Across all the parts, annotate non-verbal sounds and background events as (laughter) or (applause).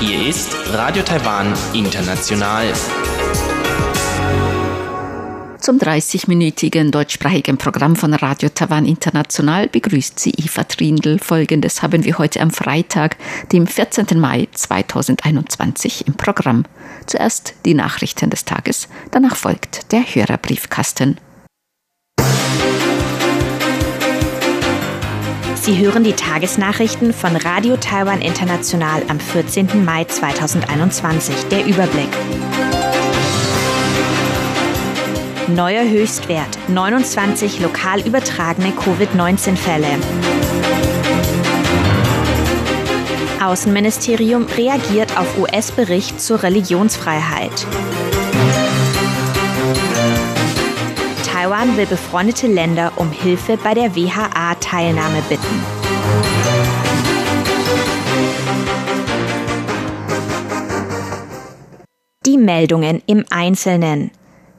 Hier ist Radio Taiwan International. Zum 30-minütigen deutschsprachigen Programm von Radio Taiwan International begrüßt sie Eva Trindl. Folgendes haben wir heute am Freitag, dem 14. Mai 2021 im Programm. Zuerst die Nachrichten des Tages, danach folgt der Hörerbriefkasten. Sie hören die Tagesnachrichten von Radio Taiwan International am 14. Mai 2021. Der Überblick. Neuer Höchstwert. 29 lokal übertragene Covid-19-Fälle. Außenministerium reagiert auf US-Bericht zur Religionsfreiheit. Taiwan will befreundete Länder um Hilfe bei der WHA-Teilnahme bitten. Die Meldungen im Einzelnen.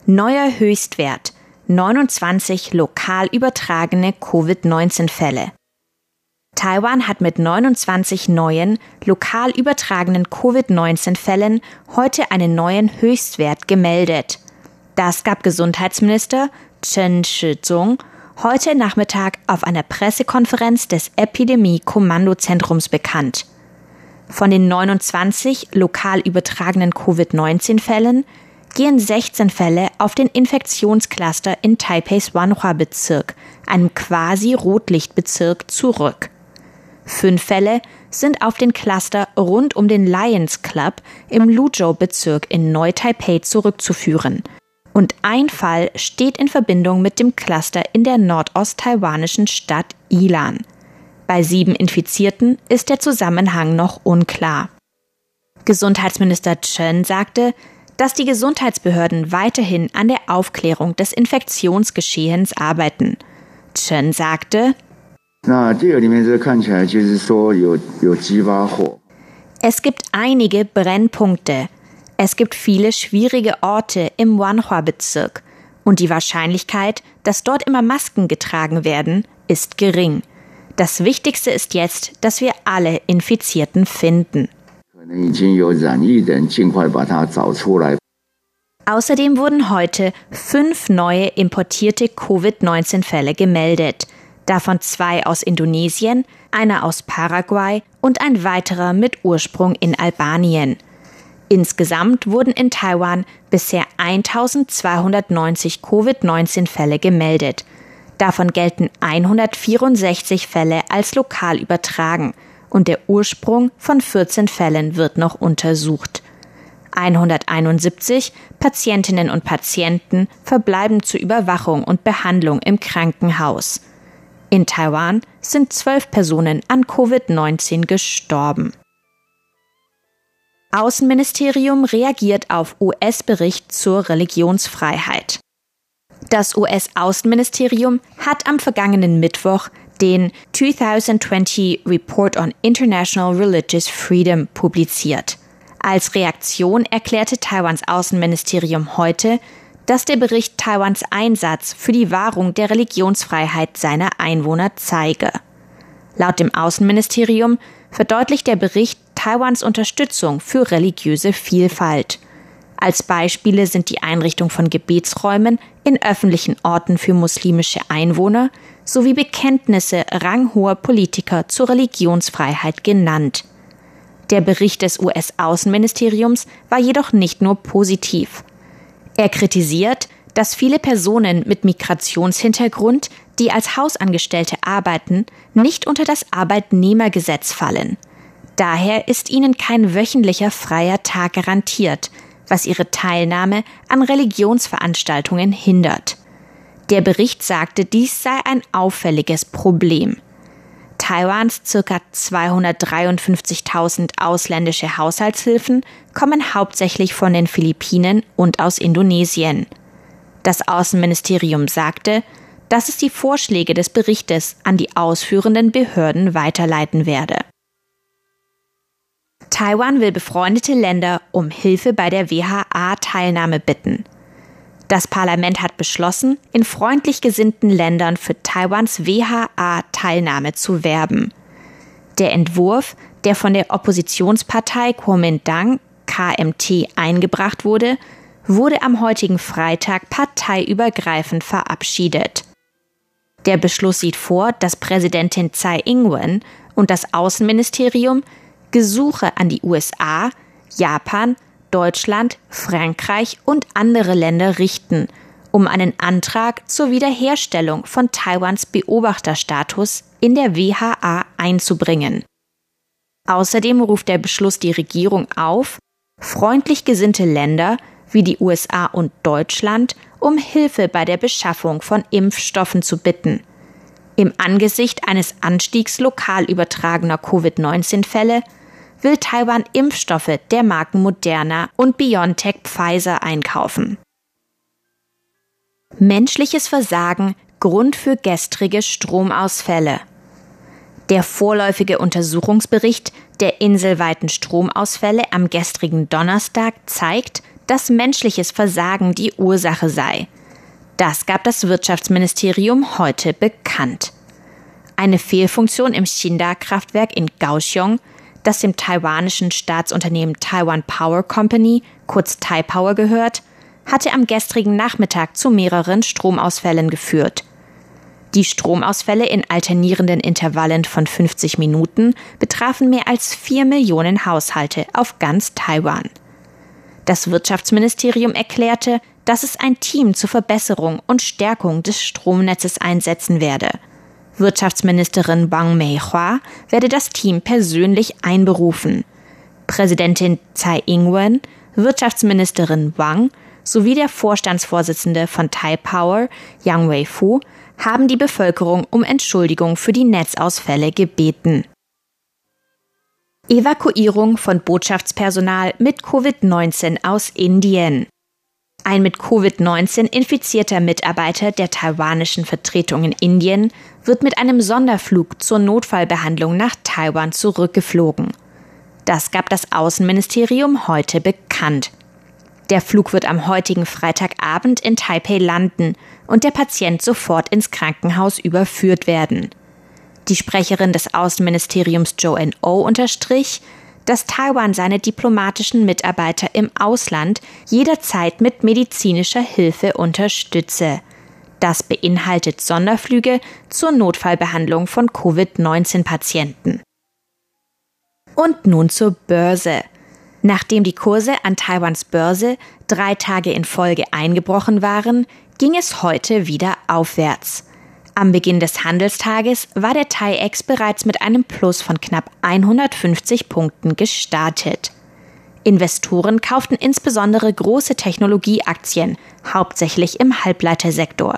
Neuer Höchstwert 29 lokal übertragene Covid-19-Fälle. Taiwan hat mit 29 neuen, lokal übertragenen Covid-19-Fällen heute einen neuen Höchstwert gemeldet. Das gab Gesundheitsminister Chen Shizong heute Nachmittag auf einer Pressekonferenz des Epidemie-Kommandozentrums bekannt. Von den 29 lokal übertragenen Covid-19-Fällen gehen 16 Fälle auf den Infektionscluster in Taipeis Wanhua-Bezirk, einem quasi Rotlichtbezirk, zurück. Fünf Fälle sind auf den Cluster rund um den Lions Club im Luzhou-Bezirk in Neu-Taipei zurückzuführen – und ein Fall steht in Verbindung mit dem Cluster in der nordost-taiwanischen Stadt Ilan. Bei sieben Infizierten ist der Zusammenhang noch unklar. Gesundheitsminister Chen sagte, dass die Gesundheitsbehörden weiterhin an der Aufklärung des Infektionsgeschehens arbeiten. Chen sagte, es gibt einige Brennpunkte. Es gibt viele schwierige Orte im Wanhua-Bezirk und die Wahrscheinlichkeit, dass dort immer Masken getragen werden, ist gering. Das Wichtigste ist jetzt, dass wir alle Infizierten finden. Außerdem wurden heute fünf neue importierte Covid-19-Fälle gemeldet, davon zwei aus Indonesien, einer aus Paraguay und ein weiterer mit Ursprung in Albanien. Insgesamt wurden in Taiwan bisher 1290 Covid-19-Fälle gemeldet. Davon gelten 164 Fälle als lokal übertragen und der Ursprung von 14 Fällen wird noch untersucht. 171 Patientinnen und Patienten verbleiben zur Überwachung und Behandlung im Krankenhaus. In Taiwan sind zwölf Personen an Covid-19 gestorben. Außenministerium reagiert auf US-Bericht zur Religionsfreiheit. Das US-Außenministerium hat am vergangenen Mittwoch den 2020 Report on International Religious Freedom publiziert. Als Reaktion erklärte Taiwans Außenministerium heute, dass der Bericht Taiwans Einsatz für die Wahrung der Religionsfreiheit seiner Einwohner zeige. Laut dem Außenministerium verdeutlicht der Bericht Taiwans Unterstützung für religiöse Vielfalt. Als Beispiele sind die Einrichtung von Gebetsräumen in öffentlichen Orten für muslimische Einwohner sowie Bekenntnisse ranghoher Politiker zur Religionsfreiheit genannt. Der Bericht des US-Außenministeriums war jedoch nicht nur positiv. Er kritisiert, dass viele Personen mit Migrationshintergrund, die als Hausangestellte arbeiten, nicht unter das Arbeitnehmergesetz fallen. Daher ist ihnen kein wöchentlicher freier Tag garantiert, was ihre Teilnahme an Religionsveranstaltungen hindert. Der Bericht sagte, dies sei ein auffälliges Problem. Taiwans ca. 253.000 ausländische Haushaltshilfen kommen hauptsächlich von den Philippinen und aus Indonesien. Das Außenministerium sagte, dass es die Vorschläge des Berichtes an die ausführenden Behörden weiterleiten werde. Taiwan will befreundete Länder um Hilfe bei der WHA-Teilnahme bitten. Das Parlament hat beschlossen, in freundlich gesinnten Ländern für Taiwans WHA-Teilnahme zu werben. Der Entwurf, der von der Oppositionspartei Kuomintang KMT eingebracht wurde, wurde am heutigen Freitag parteiübergreifend verabschiedet. Der Beschluss sieht vor, dass Präsidentin Tsai Ing-wen und das Außenministerium Gesuche an die USA, Japan, Deutschland, Frankreich und andere Länder richten, um einen Antrag zur Wiederherstellung von Taiwans Beobachterstatus in der WHA einzubringen. Außerdem ruft der Beschluss die Regierung auf, freundlich gesinnte Länder wie die USA und Deutschland um Hilfe bei der Beschaffung von Impfstoffen zu bitten. Im Angesicht eines Anstiegs lokal übertragener Covid-19-Fälle will Taiwan Impfstoffe der Marken Moderna und BioNTech Pfizer einkaufen. Menschliches Versagen Grund für gestrige Stromausfälle. Der vorläufige Untersuchungsbericht der inselweiten Stromausfälle am gestrigen Donnerstag zeigt, dass menschliches Versagen die Ursache sei. Das gab das Wirtschaftsministerium heute bekannt. Eine Fehlfunktion im Xinda-Kraftwerk in Kaohsiung, das dem taiwanischen Staatsunternehmen Taiwan Power Company, kurz Taipower gehört, hatte am gestrigen Nachmittag zu mehreren Stromausfällen geführt. Die Stromausfälle in alternierenden Intervallen von 50 Minuten betrafen mehr als 4 Millionen Haushalte auf ganz Taiwan. Das Wirtschaftsministerium erklärte, dass es ein Team zur Verbesserung und Stärkung des Stromnetzes einsetzen werde. Wirtschaftsministerin Wang Meihua werde das Team persönlich einberufen. Präsidentin Tsai Ing-wen, Wirtschaftsministerin Wang sowie der Vorstandsvorsitzende von Taipower, Yang Wei-fu, haben die Bevölkerung um Entschuldigung für die Netzausfälle gebeten. Evakuierung von Botschaftspersonal mit Covid-19 aus Indien. Ein mit Covid-19 infizierter Mitarbeiter der taiwanischen Vertretung in Indien wird mit einem Sonderflug zur Notfallbehandlung nach Taiwan zurückgeflogen. Das gab das Außenministerium heute bekannt. Der Flug wird am heutigen Freitagabend in Taipei landen und der Patient sofort ins Krankenhaus überführt werden. Die Sprecherin des Außenministeriums Joanne O unterstrich, dass Taiwan seine diplomatischen Mitarbeiter im Ausland jederzeit mit medizinischer Hilfe unterstütze. Das beinhaltet Sonderflüge zur Notfallbehandlung von Covid-19-Patienten. Und nun zur Börse. Nachdem die Kurse an Taiwans Börse drei Tage in Folge eingebrochen waren, ging es heute wieder aufwärts. Am Beginn des Handelstages war der TAIEX bereits mit einem Plus von knapp 150 Punkten gestartet. Investoren kauften insbesondere große Technologieaktien, hauptsächlich im Halbleitersektor.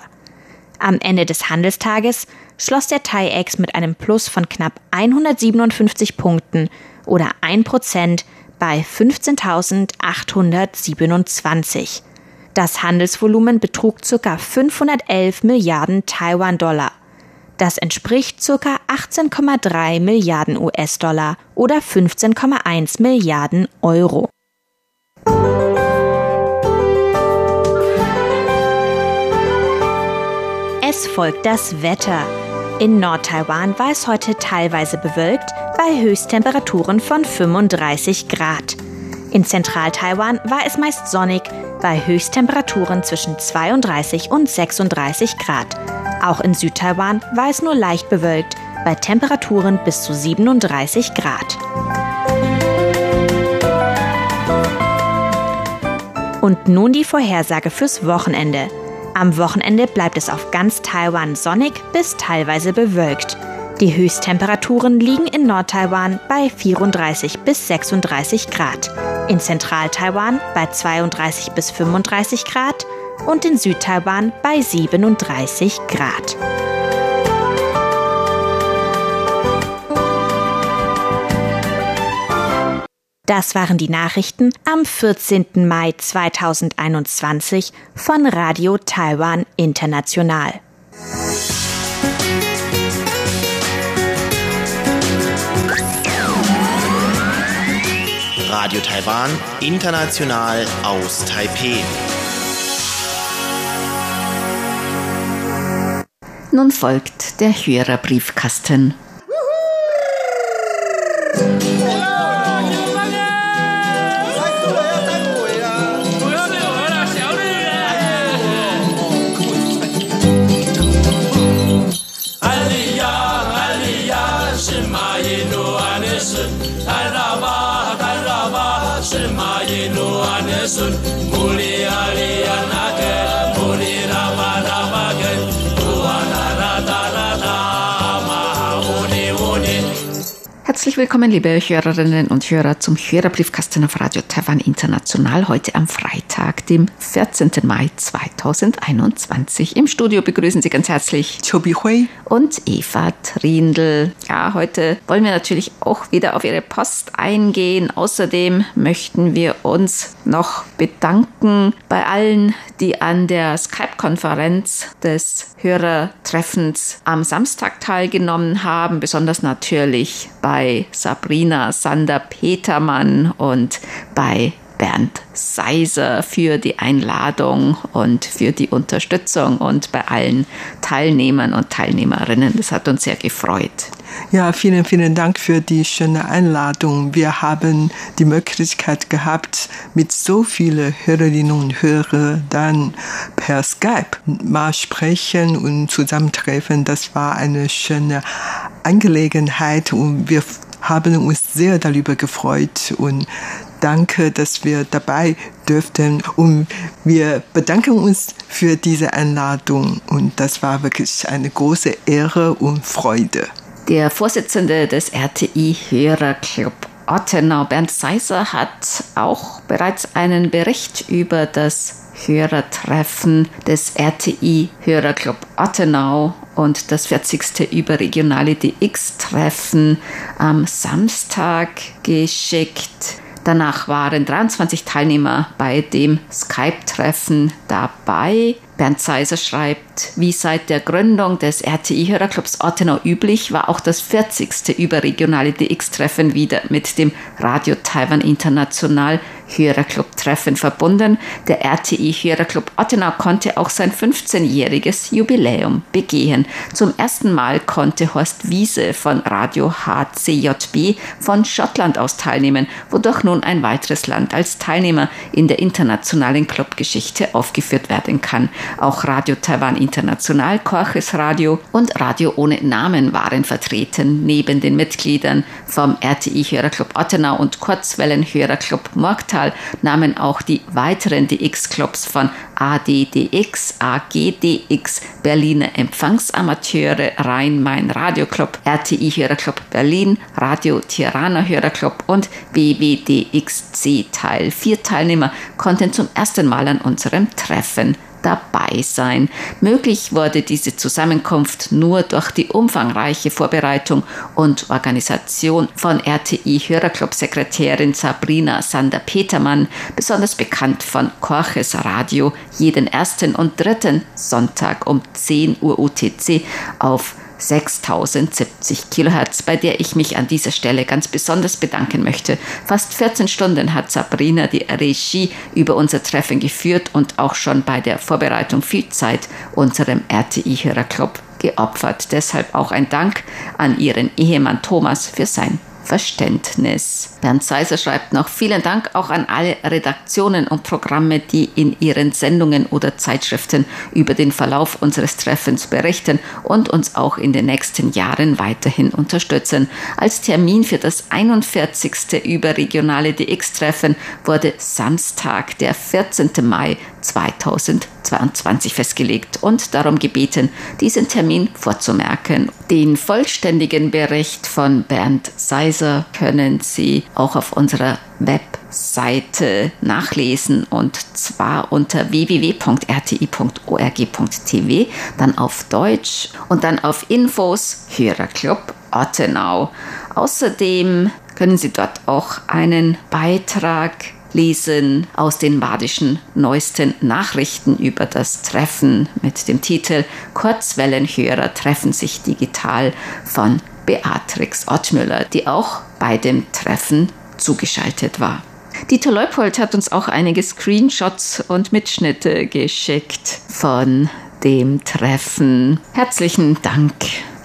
Am Ende des Handelstages schloss der TAIEX mit einem Plus von knapp 157 Punkten oder 1 Prozent bei 15.827. Das Handelsvolumen betrug ca. 511 Milliarden Taiwan-Dollar. Das entspricht ca. 18,3 Milliarden US-Dollar oder 15,1 Milliarden Euro. Es folgt das Wetter. In Nordtaiwan war es heute teilweise bewölkt bei Höchsttemperaturen von 35 Grad. In Zentral-Taiwan war es meist sonnig bei Höchsttemperaturen zwischen 32 und 36 Grad. Auch in Südtaiwan war es nur leicht bewölkt bei Temperaturen bis zu 37 Grad. Und nun die Vorhersage fürs Wochenende. Am Wochenende bleibt es auf ganz Taiwan sonnig bis teilweise bewölkt. Die Höchsttemperaturen liegen in Nordtaiwan bei 34 bis 36 Grad, in Zentral-Taiwan bei 32 bis 35 Grad und in Südtaiwan bei 37 Grad. Das waren die Nachrichten am 14. Mai 2021 von Radio Taiwan International. Radio Taiwan, international aus Taipeh. Nun folgt der Hörerbriefkasten. Briefkasten. sol willkommen, liebe Hörerinnen und Hörer, zum Hörerbriefkasten auf Radio Taiwan International heute am Freitag, dem 14. Mai 2021. Im Studio begrüßen Sie ganz herzlich Chobi Hui und Eva Trindl. Ja, heute wollen wir natürlich auch wieder auf Ihre Post eingehen. Außerdem möchten wir uns noch bedanken bei allen, die an der Skype-Konferenz des Hörertreffens am Samstag teilgenommen haben, besonders natürlich bei Sabrina Sander-Petermann und bei Bernd Seiser für die Einladung und für die Unterstützung und bei allen Teilnehmern und Teilnehmerinnen. Das hat uns sehr gefreut. Ja, vielen, vielen Dank für die schöne Einladung. Wir haben die Möglichkeit gehabt, mit so vielen Hörerinnen und Hörern dann per Skype mal sprechen und zusammentreffen. Das war eine schöne Angelegenheit und wir haben uns sehr darüber gefreut und danke, dass wir dabei dürften. Und wir bedanken uns für diese Einladung. Und das war wirklich eine große Ehre und Freude. Der Vorsitzende des RTI Hörerclub Ottenau, Bernd Seiser, hat auch bereits einen Bericht über das Hörertreffen des RTI Hörerclub Ottenau und das 40. überregionale DX-Treffen am Samstag geschickt. Danach waren 23 Teilnehmer bei dem Skype-Treffen dabei. Bernd Seiser schreibt, wie seit der Gründung des RTI-Hörerclubs Ottenau üblich, war auch das 40. überregionale DX-Treffen wieder mit dem Radio Taiwan International Hörerclub-Treffen verbunden. Der RTI Hörerclub Ottenau konnte auch sein 15-jähriges Jubiläum begehen. Zum ersten Mal konnte Horst Wiese von Radio HCJB von Schottland aus teilnehmen, wodurch nun ein weiteres Land als Teilnehmer in der internationalen Clubgeschichte aufgeführt werden kann. Auch Radio Taiwan International, Korches Radio und Radio ohne Namen waren vertreten. Neben den Mitgliedern vom RTI Hörerclub Ottenau und Kurzwellen Hörerclub Morgtal nahmen auch die weiteren DX-Clubs von ADDX, AGDX, Berliner Empfangsamateure, Rhein-Main Radioclub, RTI Hörerclub Berlin, Radio Tirana Hörerclub und WWDXC teil. Vier Teilnehmer konnten zum ersten Mal an unserem Treffen dabei sein. Möglich wurde diese Zusammenkunft nur durch die umfangreiche Vorbereitung und Organisation von RTI-Hörerclub-Sekretärin Sabrina Sander-Petermann, besonders bekannt von Korches Radio, jeden ersten und dritten Sonntag um 10 Uhr UTC auf 6070 Kilohertz, bei der ich mich an dieser Stelle ganz besonders bedanken möchte. Fast 14 Stunden hat Sabrina die Regie über unser Treffen geführt und auch schon bei der Vorbereitung viel Zeit unserem RTI-Hörerclub geopfert. Deshalb auch ein Dank an ihren Ehemann Thomas für sein Verständnis. Bernd Seiser schreibt noch vielen Dank auch an alle Redaktionen und Programme, die in ihren Sendungen oder Zeitschriften über den Verlauf unseres Treffens berichten und uns auch in den nächsten Jahren weiterhin unterstützen. Als Termin für das 41. überregionale DX-Treffen wurde Samstag, der 14. Mai 2022 festgelegt und darum gebeten, diesen Termin vorzumerken. Den vollständigen Bericht von Bernd Seiser können Sie auch auf unserer Webseite nachlesen und zwar unter www.rti.org.tv, dann auf Deutsch und dann auf Infos Hörerclub Ottenau. Außerdem können Sie dort auch einen Beitrag lesen aus den badischen neuesten Nachrichten über das Treffen mit dem Titel Kurzwellenhörer treffen sich digital von Beatrix Ottmüller, die auch bei dem Treffen zugeschaltet war. Dieter Leupold hat uns auch einige Screenshots und Mitschnitte geschickt von dem Treffen. Herzlichen Dank.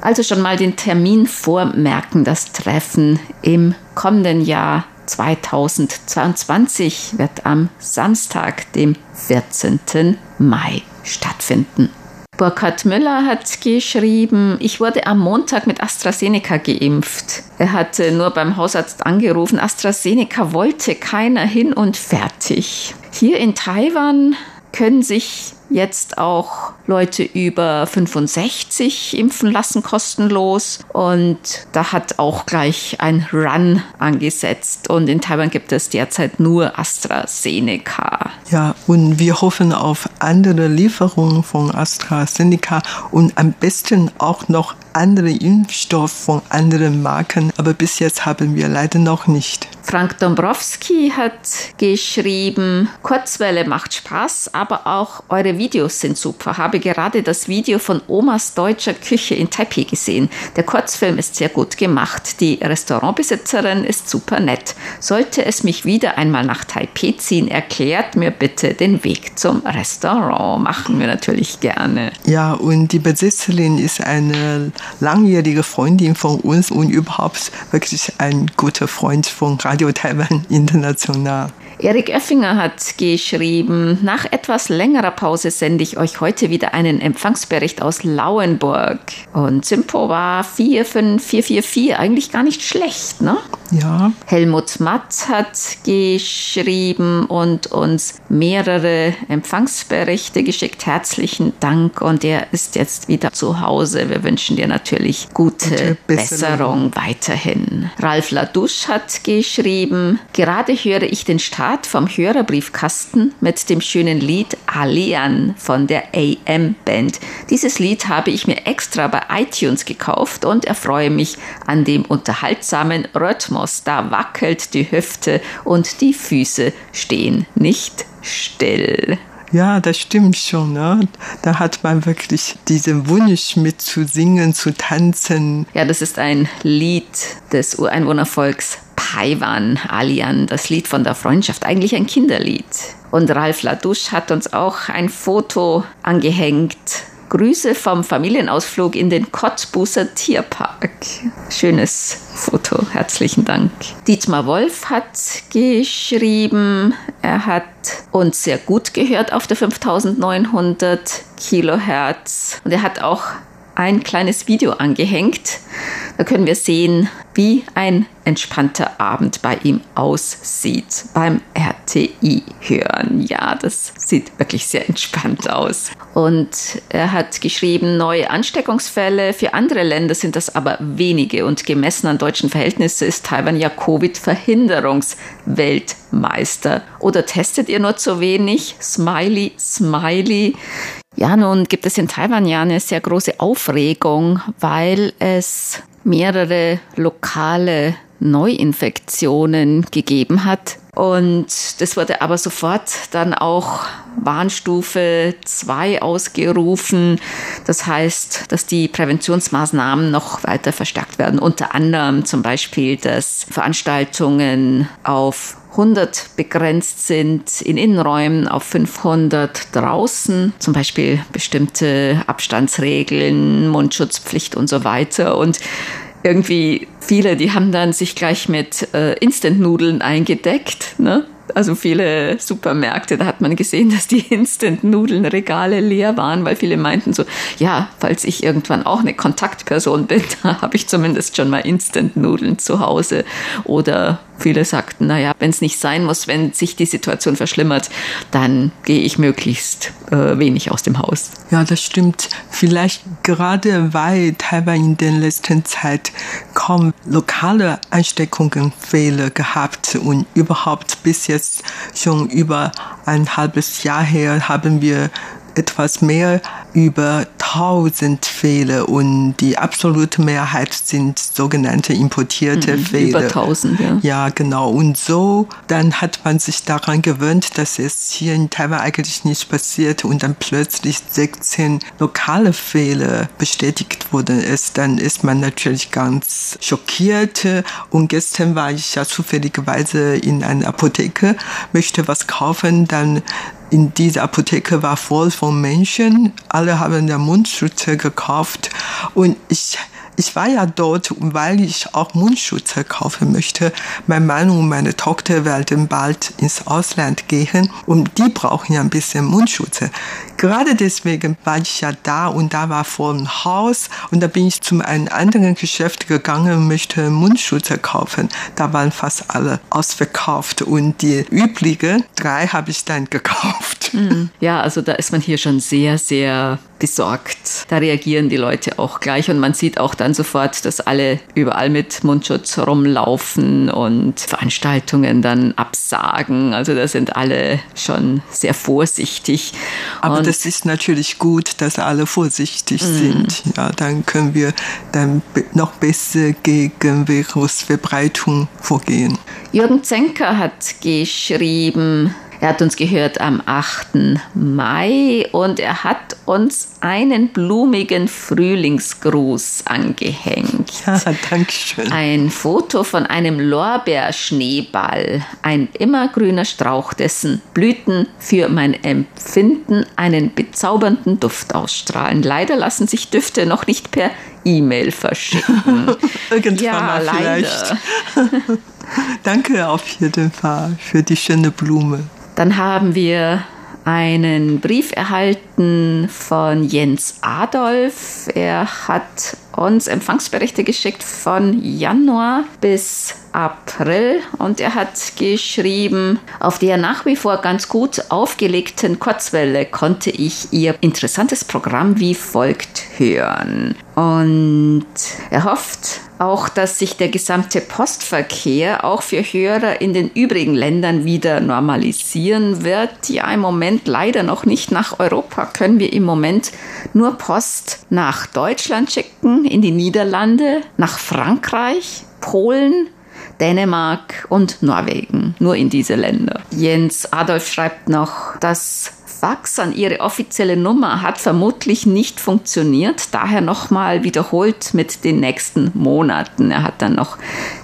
Also schon mal den Termin vormerken, das Treffen im kommenden Jahr 2022 wird am Samstag, dem 14. Mai stattfinden. Burkhard Müller hat geschrieben, ich wurde am Montag mit AstraZeneca geimpft. Er hatte nur beim Hausarzt angerufen, AstraZeneca wollte keiner hin und fertig. Hier in Taiwan können sich jetzt auch Leute über 65 impfen lassen, kostenlos. Und da hat auch gleich ein Run angesetzt. Und in Taiwan gibt es derzeit nur AstraZeneca. Ja, und wir hoffen auf andere Lieferungen von AstraZeneca und am besten auch noch andere Impfstoff von anderen Marken, aber bis jetzt haben wir leider noch nicht. Frank Dombrowski hat geschrieben, Kurzwelle macht Spaß, aber auch eure Videos sind super. Habe gerade das Video von Omas deutscher Küche in Taipei gesehen. Der Kurzfilm ist sehr gut gemacht. Die Restaurantbesitzerin ist super nett. Sollte es mich wieder einmal nach Taipei ziehen, erklärt mir bitte den Weg zum Restaurant. Machen wir natürlich gerne. Ja, und die Besitzerin ist eine langjährige Freundin von uns und überhaupt wirklich ein guter Freund von Radio Taiwan International. Erik Oeffinger hat geschrieben, nach etwas längerer Pause sende ich euch heute wieder einen Empfangsbericht aus Lauenburg. Und Simpo war 45444, eigentlich gar nicht schlecht, ne? Ja. Helmut Matt hat geschrieben und uns mehrere Empfangsberichte geschickt. Herzlichen Dank und er ist jetzt wieder zu Hause. Wir wünschen dir natürlich gute Besserung weiterhin. Ralf Ladusch hat geschrieben, gerade höre ich den Start Zitat vom Hörerbriefkasten mit dem schönen Lied Alian von der AM Band. Dieses Lied habe ich mir extra bei iTunes gekauft und erfreue mich an dem unterhaltsamen Rhythmus. Da wackelt die Hüfte und die Füße stehen nicht still. Ja, das stimmt schon. Ne? Da hat man wirklich diesen Wunsch mitzusingen, zu tanzen. Ja, das ist ein Lied des Ureinwohnervolks Taiwan, Alian, das Lied von der Freundschaft, eigentlich ein Kinderlied. Und Ralf Ladusch hat uns auch ein Foto angehängt. Grüße vom Familienausflug in den Kotzbuser Tierpark. Schönes Foto, herzlichen Dank. Dietmar Wolf hat geschrieben, er hat uns sehr gut gehört auf der 5900 Kilohertz. Und er hat auch ein kleines Video angehängt. Da können wir sehen, wie ein entspannter Abend bei ihm aussieht beim RTI hören. Ja, das sieht wirklich sehr entspannt aus. Und er hat geschrieben, neue Ansteckungsfälle. Für andere Länder sind das aber wenige und gemessen an deutschen Verhältnissen ist Taiwan ja Covid-Verhinderungsweltmeister. Oder testet ihr nur zu wenig? Smiley, Smiley. Ja, nun gibt es in Taiwan ja eine sehr große Aufregung, weil es mehrere lokale Neuinfektionen gegeben hat. Und das wurde aber sofort dann auch Warnstufe 2 ausgerufen. Das heißt, dass die Präventionsmaßnahmen noch weiter verstärkt werden. Unter anderem zum Beispiel, dass Veranstaltungen auf 100 begrenzt sind in Innenräumen auf 500 draußen, zum Beispiel bestimmte Abstandsregeln, Mundschutzpflicht und so weiter. Und irgendwie viele, die haben dann sich gleich mit äh, Instant-Nudeln eingedeckt, ne? Also viele Supermärkte, da hat man gesehen, (laughs) dass die Instant-Nudeln-Regale leer waren, weil viele meinten so, ja, falls ich irgendwann auch eine Kontaktperson (laughs) bin, da habe ich zumindest schon mal Instant-Nudeln zu Hause. Oder viele sagten, naja, wenn es nicht sein muss, wenn sich die Situation verschlimmert, dann gehe ich möglichst äh, wenig aus dem Haus. Ja, das stimmt. Vielleicht gerade weil Taiwan in der letzten Zeit kaum lokale Ansteckungen Fälle gehabt und überhaupt bis jetzt schon über ein halbes Jahr her haben wir etwas mehr über 1000 Fälle und die absolute Mehrheit sind sogenannte importierte mhm, Fälle. Über 1000, ja. Ja, genau. Und so, dann hat man sich daran gewöhnt, dass es hier in Taiwan eigentlich nicht passiert und dann plötzlich 16 lokale Fälle bestätigt wurden ist, dann ist man natürlich ganz schockiert. Und gestern war ich ja zufälligerweise in einer Apotheke, möchte was kaufen, dann in dieser Apotheke war voll von Menschen. Alle haben ja Mundschutze gekauft und ich ich war ja dort, weil ich auch Mundschutz kaufen möchte. Mein Mann und meine Tochter werden bald ins Ausland gehen und die brauchen ja ein bisschen Mundschutz. Gerade deswegen war ich ja da und da war vor dem Haus und da bin ich zu einem anderen Geschäft gegangen und möchte Mundschutz kaufen. Da waren fast alle ausverkauft und die übrigen drei habe ich dann gekauft. Mhm. Ja, also da ist man hier schon sehr, sehr besorgt. Da reagieren die Leute auch gleich und man sieht auch dann sofort, dass alle überall mit Mundschutz rumlaufen und Veranstaltungen dann absagen. Also da sind alle schon sehr vorsichtig. Aber und das ist natürlich gut, dass alle vorsichtig mm. sind. Ja, dann können wir dann noch besser gegen Virusverbreitung vorgehen. Jürgen Zenker hat geschrieben, er hat uns gehört am 8. Mai und er hat uns einen blumigen Frühlingsgruß angehängt. (laughs) Ja, danke schön. Ein Foto von einem Lorbeerschneeball, ein immergrüner Strauch, dessen Blüten für mein Empfinden einen bezaubernden Duft ausstrahlen. Leider lassen sich Düfte noch nicht per E-Mail verschicken. (laughs) Irgendwann ja, mal vielleicht. (laughs) Danke auf jeden Fall für die schöne Blume. Dann haben wir einen Brief erhalten von Jens Adolf. Er hat uns Empfangsberichte geschickt von Januar bis April und er hat geschrieben, auf der nach wie vor ganz gut aufgelegten Kurzwelle konnte ich ihr interessantes Programm wie folgt hören. Und er hofft auch, dass sich der gesamte Postverkehr auch für Hörer in den übrigen Ländern wieder normalisieren wird. Ja, im Moment leider noch nicht. Nach Europa können wir im Moment nur Post nach Deutschland schicken, in die Niederlande, nach Frankreich, Polen, Dänemark und Norwegen. Nur in diese Länder. Jens Adolf schreibt noch, dass Fax an ihre offizielle Nummer hat vermutlich nicht funktioniert. Daher nochmal wiederholt mit den nächsten Monaten. Er hat dann noch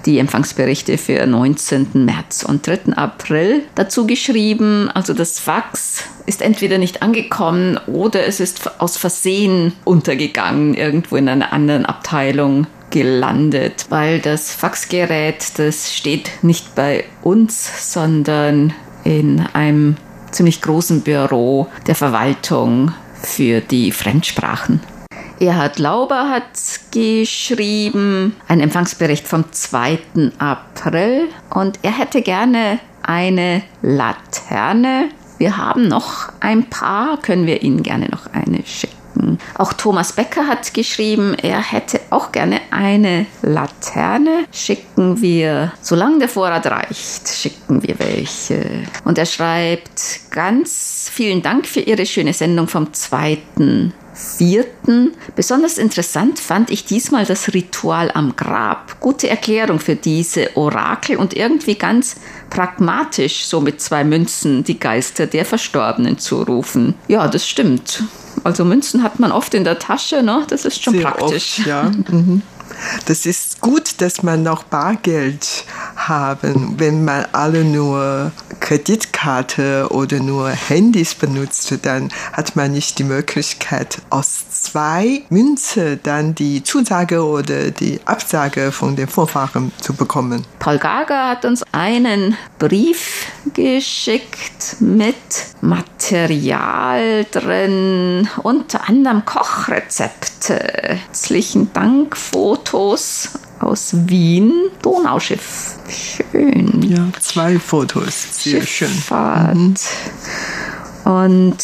die Empfangsberichte für 19. März und 3. April dazu geschrieben. Also das Fax ist entweder nicht angekommen oder es ist aus Versehen untergegangen, irgendwo in einer anderen Abteilung gelandet, weil das Faxgerät, das steht nicht bei uns, sondern in einem ziemlich großen Büro der Verwaltung für die Fremdsprachen. Erhard Lauber hat geschrieben, ein Empfangsbericht vom 2. April und er hätte gerne eine Laterne. Wir haben noch ein paar, können wir Ihnen gerne noch eine schicken schicken. Auch Thomas Becker hat geschrieben, er hätte auch gerne eine Laterne. Schicken wir, solange der Vorrat reicht, schicken wir welche. Und er schreibt, ganz vielen Dank für Ihre schöne Sendung vom 2 vierten. Besonders interessant fand ich diesmal das Ritual am Grab. Gute Erklärung für diese Orakel und irgendwie ganz pragmatisch, so mit zwei Münzen die Geister der Verstorbenen zu rufen. Ja, das stimmt. Also Münzen hat man oft in der Tasche, ne? Das ist schon Sehr praktisch. Oft, ja. (laughs) Mhm. Das ist gut, dass man noch Bargeld haben. Wenn man alle nur Kreditkarte oder nur Handys benutzt, dann hat man nicht die Möglichkeit, aus zwei Münze dann die Zusage oder die Absage von den Vorfahren zu bekommen. Paul Gager hat uns einen Brief geschickt mit Material drin, unter anderem Kochrezepte. Herzlichen Dank, Fotos aus Wien, Donauschiff. Schön. Ja, zwei Fotos. Sehr Schifffahrt. schön. Mhm. Und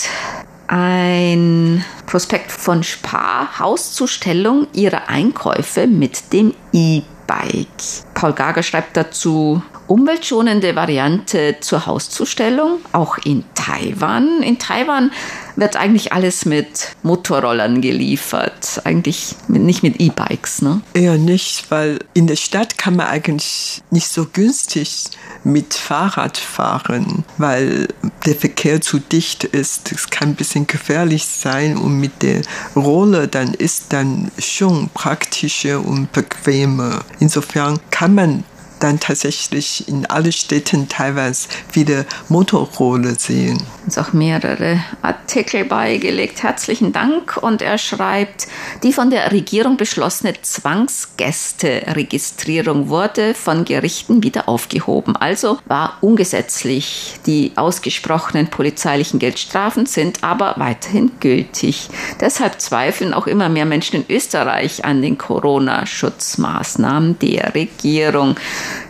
ein Prospekt von Spar, Hauszustellung ihrer Einkäufe mit dem E-Bike. Paul Gager schreibt dazu, umweltschonende Variante zur Hauszustellung, auch in Taiwan. In Taiwan wird eigentlich alles mit Motorrollern geliefert, eigentlich nicht mit E-Bikes, ne? Eher nicht, weil in der Stadt kann man eigentlich nicht so günstig mit Fahrrad fahren, weil der Verkehr zu dicht ist. Es kann ein bisschen gefährlich sein und mit der Rolle dann ist dann schon praktischer und bequemer. Insofern kann man dann tatsächlich in allen Städten Taiwans wieder Motorroller sehen. Uns auch mehrere Artikel beigelegt. Herzlichen Dank. Und er schreibt, die von der Regierung beschlossene Zwangsgästeregistrierung wurde von Gerichten wieder aufgehoben. Also war ungesetzlich. Die ausgesprochenen polizeilichen Geldstrafen sind aber weiterhin gültig. Deshalb zweifeln auch immer mehr Menschen in Österreich an den Corona-Schutzmaßnahmen der Regierung.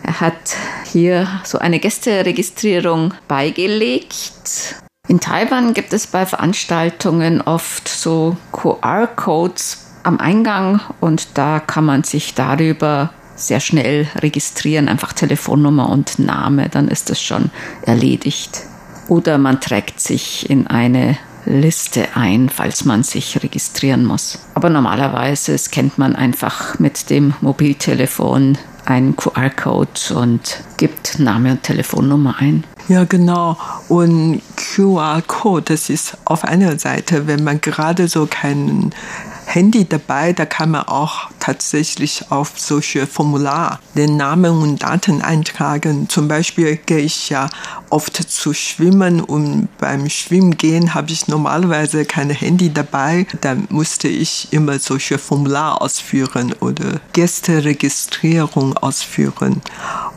Er hat hier so eine Gästeregistrierung beigelegt. In Taiwan gibt es bei Veranstaltungen oft so QR-Codes am Eingang und da kann man sich darüber sehr schnell registrieren, einfach Telefonnummer und Name, dann ist es schon erledigt. Oder man trägt sich in eine Liste ein, falls man sich registrieren muss. Aber normalerweise scannt man einfach mit dem Mobiltelefon einen QR-Code und gibt Name und Telefonnummer ein. Ja, genau. Und QR-Code, das ist auf einer Seite, wenn man gerade so keinen Handy dabei, da kann man auch tatsächlich auf solche Formular den Namen und Daten eintragen. Zum Beispiel gehe ich ja oft zu schwimmen und beim Schwimmen gehen habe ich normalerweise kein Handy dabei. Da musste ich immer solche Formular ausführen oder Gästeregistrierung ausführen.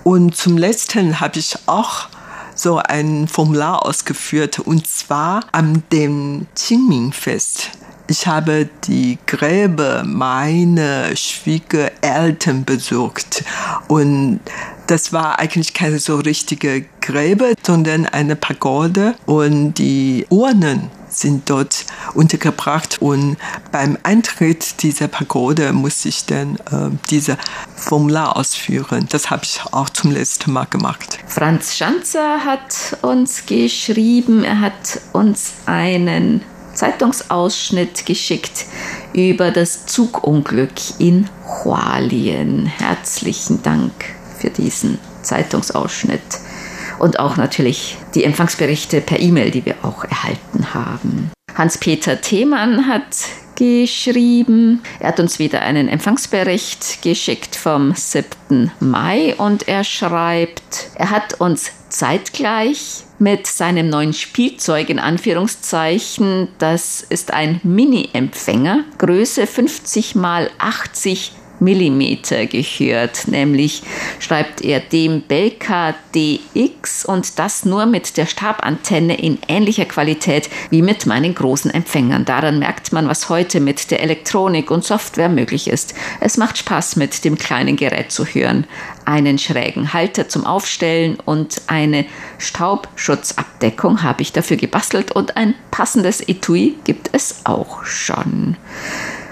Und zum letzten habe ich auch so ein Formular ausgeführt und zwar an dem Qingming-Fest. Ich habe die Gräber meiner Schwiegereltern besucht und das war eigentlich keine so richtige Gräber, sondern eine Pagode und die Urnen sind dort untergebracht und beim Eintritt dieser Pagode musste ich dann äh, diese Formular ausführen. Das habe ich auch zum letzten Mal gemacht. Franz Schanzer hat uns geschrieben, er hat uns einen Zeitungsausschnitt geschickt über das Zugunglück in Hualien. Herzlichen Dank für diesen Zeitungsausschnitt und auch natürlich die Empfangsberichte per E-Mail, die wir auch erhalten haben. Hans-Peter Themann hat geschrieben. Er hat uns wieder einen Empfangsbericht geschickt vom 7. Mai und er schreibt, er hat uns zeitgleich mit seinem neuen Spielzeug in Anführungszeichen, das ist ein Mini-Empfänger, Größe 50 mal 80 Millimeter gehört, nämlich schreibt er dem Belka DX und das nur mit der Stabantenne in ähnlicher Qualität wie mit meinen großen Empfängern. Daran merkt man, was heute mit der Elektronik und Software möglich ist. Es macht Spaß, mit dem kleinen Gerät zu hören. Einen schrägen Halter zum Aufstellen und eine Staubschutzabdeckung habe ich dafür gebastelt und ein passendes Etui gibt es auch schon.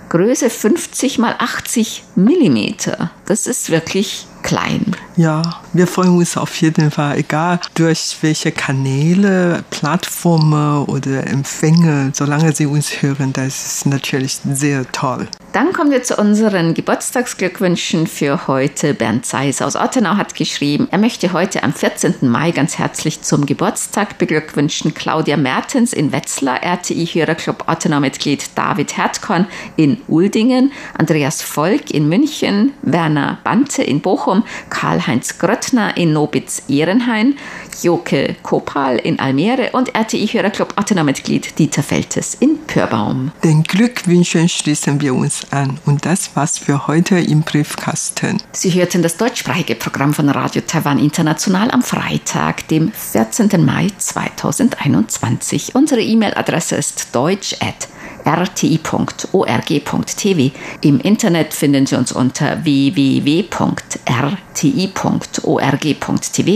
Größe 50 mal 80 Millimeter. Das ist wirklich klein. Ja, wir freuen uns auf jeden Fall, egal durch welche Kanäle, Plattformen oder Empfänge, solange Sie uns hören, das ist natürlich sehr toll. Dann kommen wir zu unseren Geburtstagsglückwünschen für heute. Bernd Seis aus Ottenau hat geschrieben, er möchte heute am 14. Mai ganz herzlich zum Geburtstag beglückwünschen Claudia Mertens in Wetzlar, RTI-Hörerclub Ottenau-Mitglied David Hertkorn in Uldingen, Andreas Volk in München, Werner Bante in Bochum, Karl-Heinz Gröttner in Nobitz-Ehrenhain, Joke Kopal in Almere und RTI-Hörerclub Ottenau-Mitglied Dieter Feltes in Pörbaum. Den Glückwünschen schließen wir uns an und das war's für heute im Briefkasten. Sie hörten das deutschsprachige Programm von Radio Taiwan International am Freitag, dem 14. Mai 2021. Unsere E-Mail-Adresse ist deutsch@ rti.org.tv. Im Internet finden Sie uns unter www.rti.org.tv,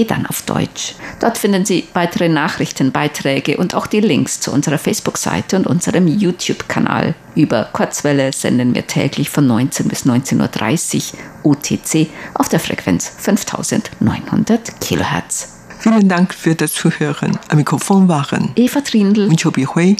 dann auf Deutsch. Dort finden Sie weitere Nachrichten, Beiträge und auch die Links zu unserer Facebook-Seite und unserem YouTube-Kanal. Über Kurzwelle senden wir täglich von 19 bis 19.30 Uhr UTC auf der Frequenz 5900 Kilohertz. Vielen Dank für das Zuhören. Am Mikrofon waren Eva Trindl und Chobi Hui.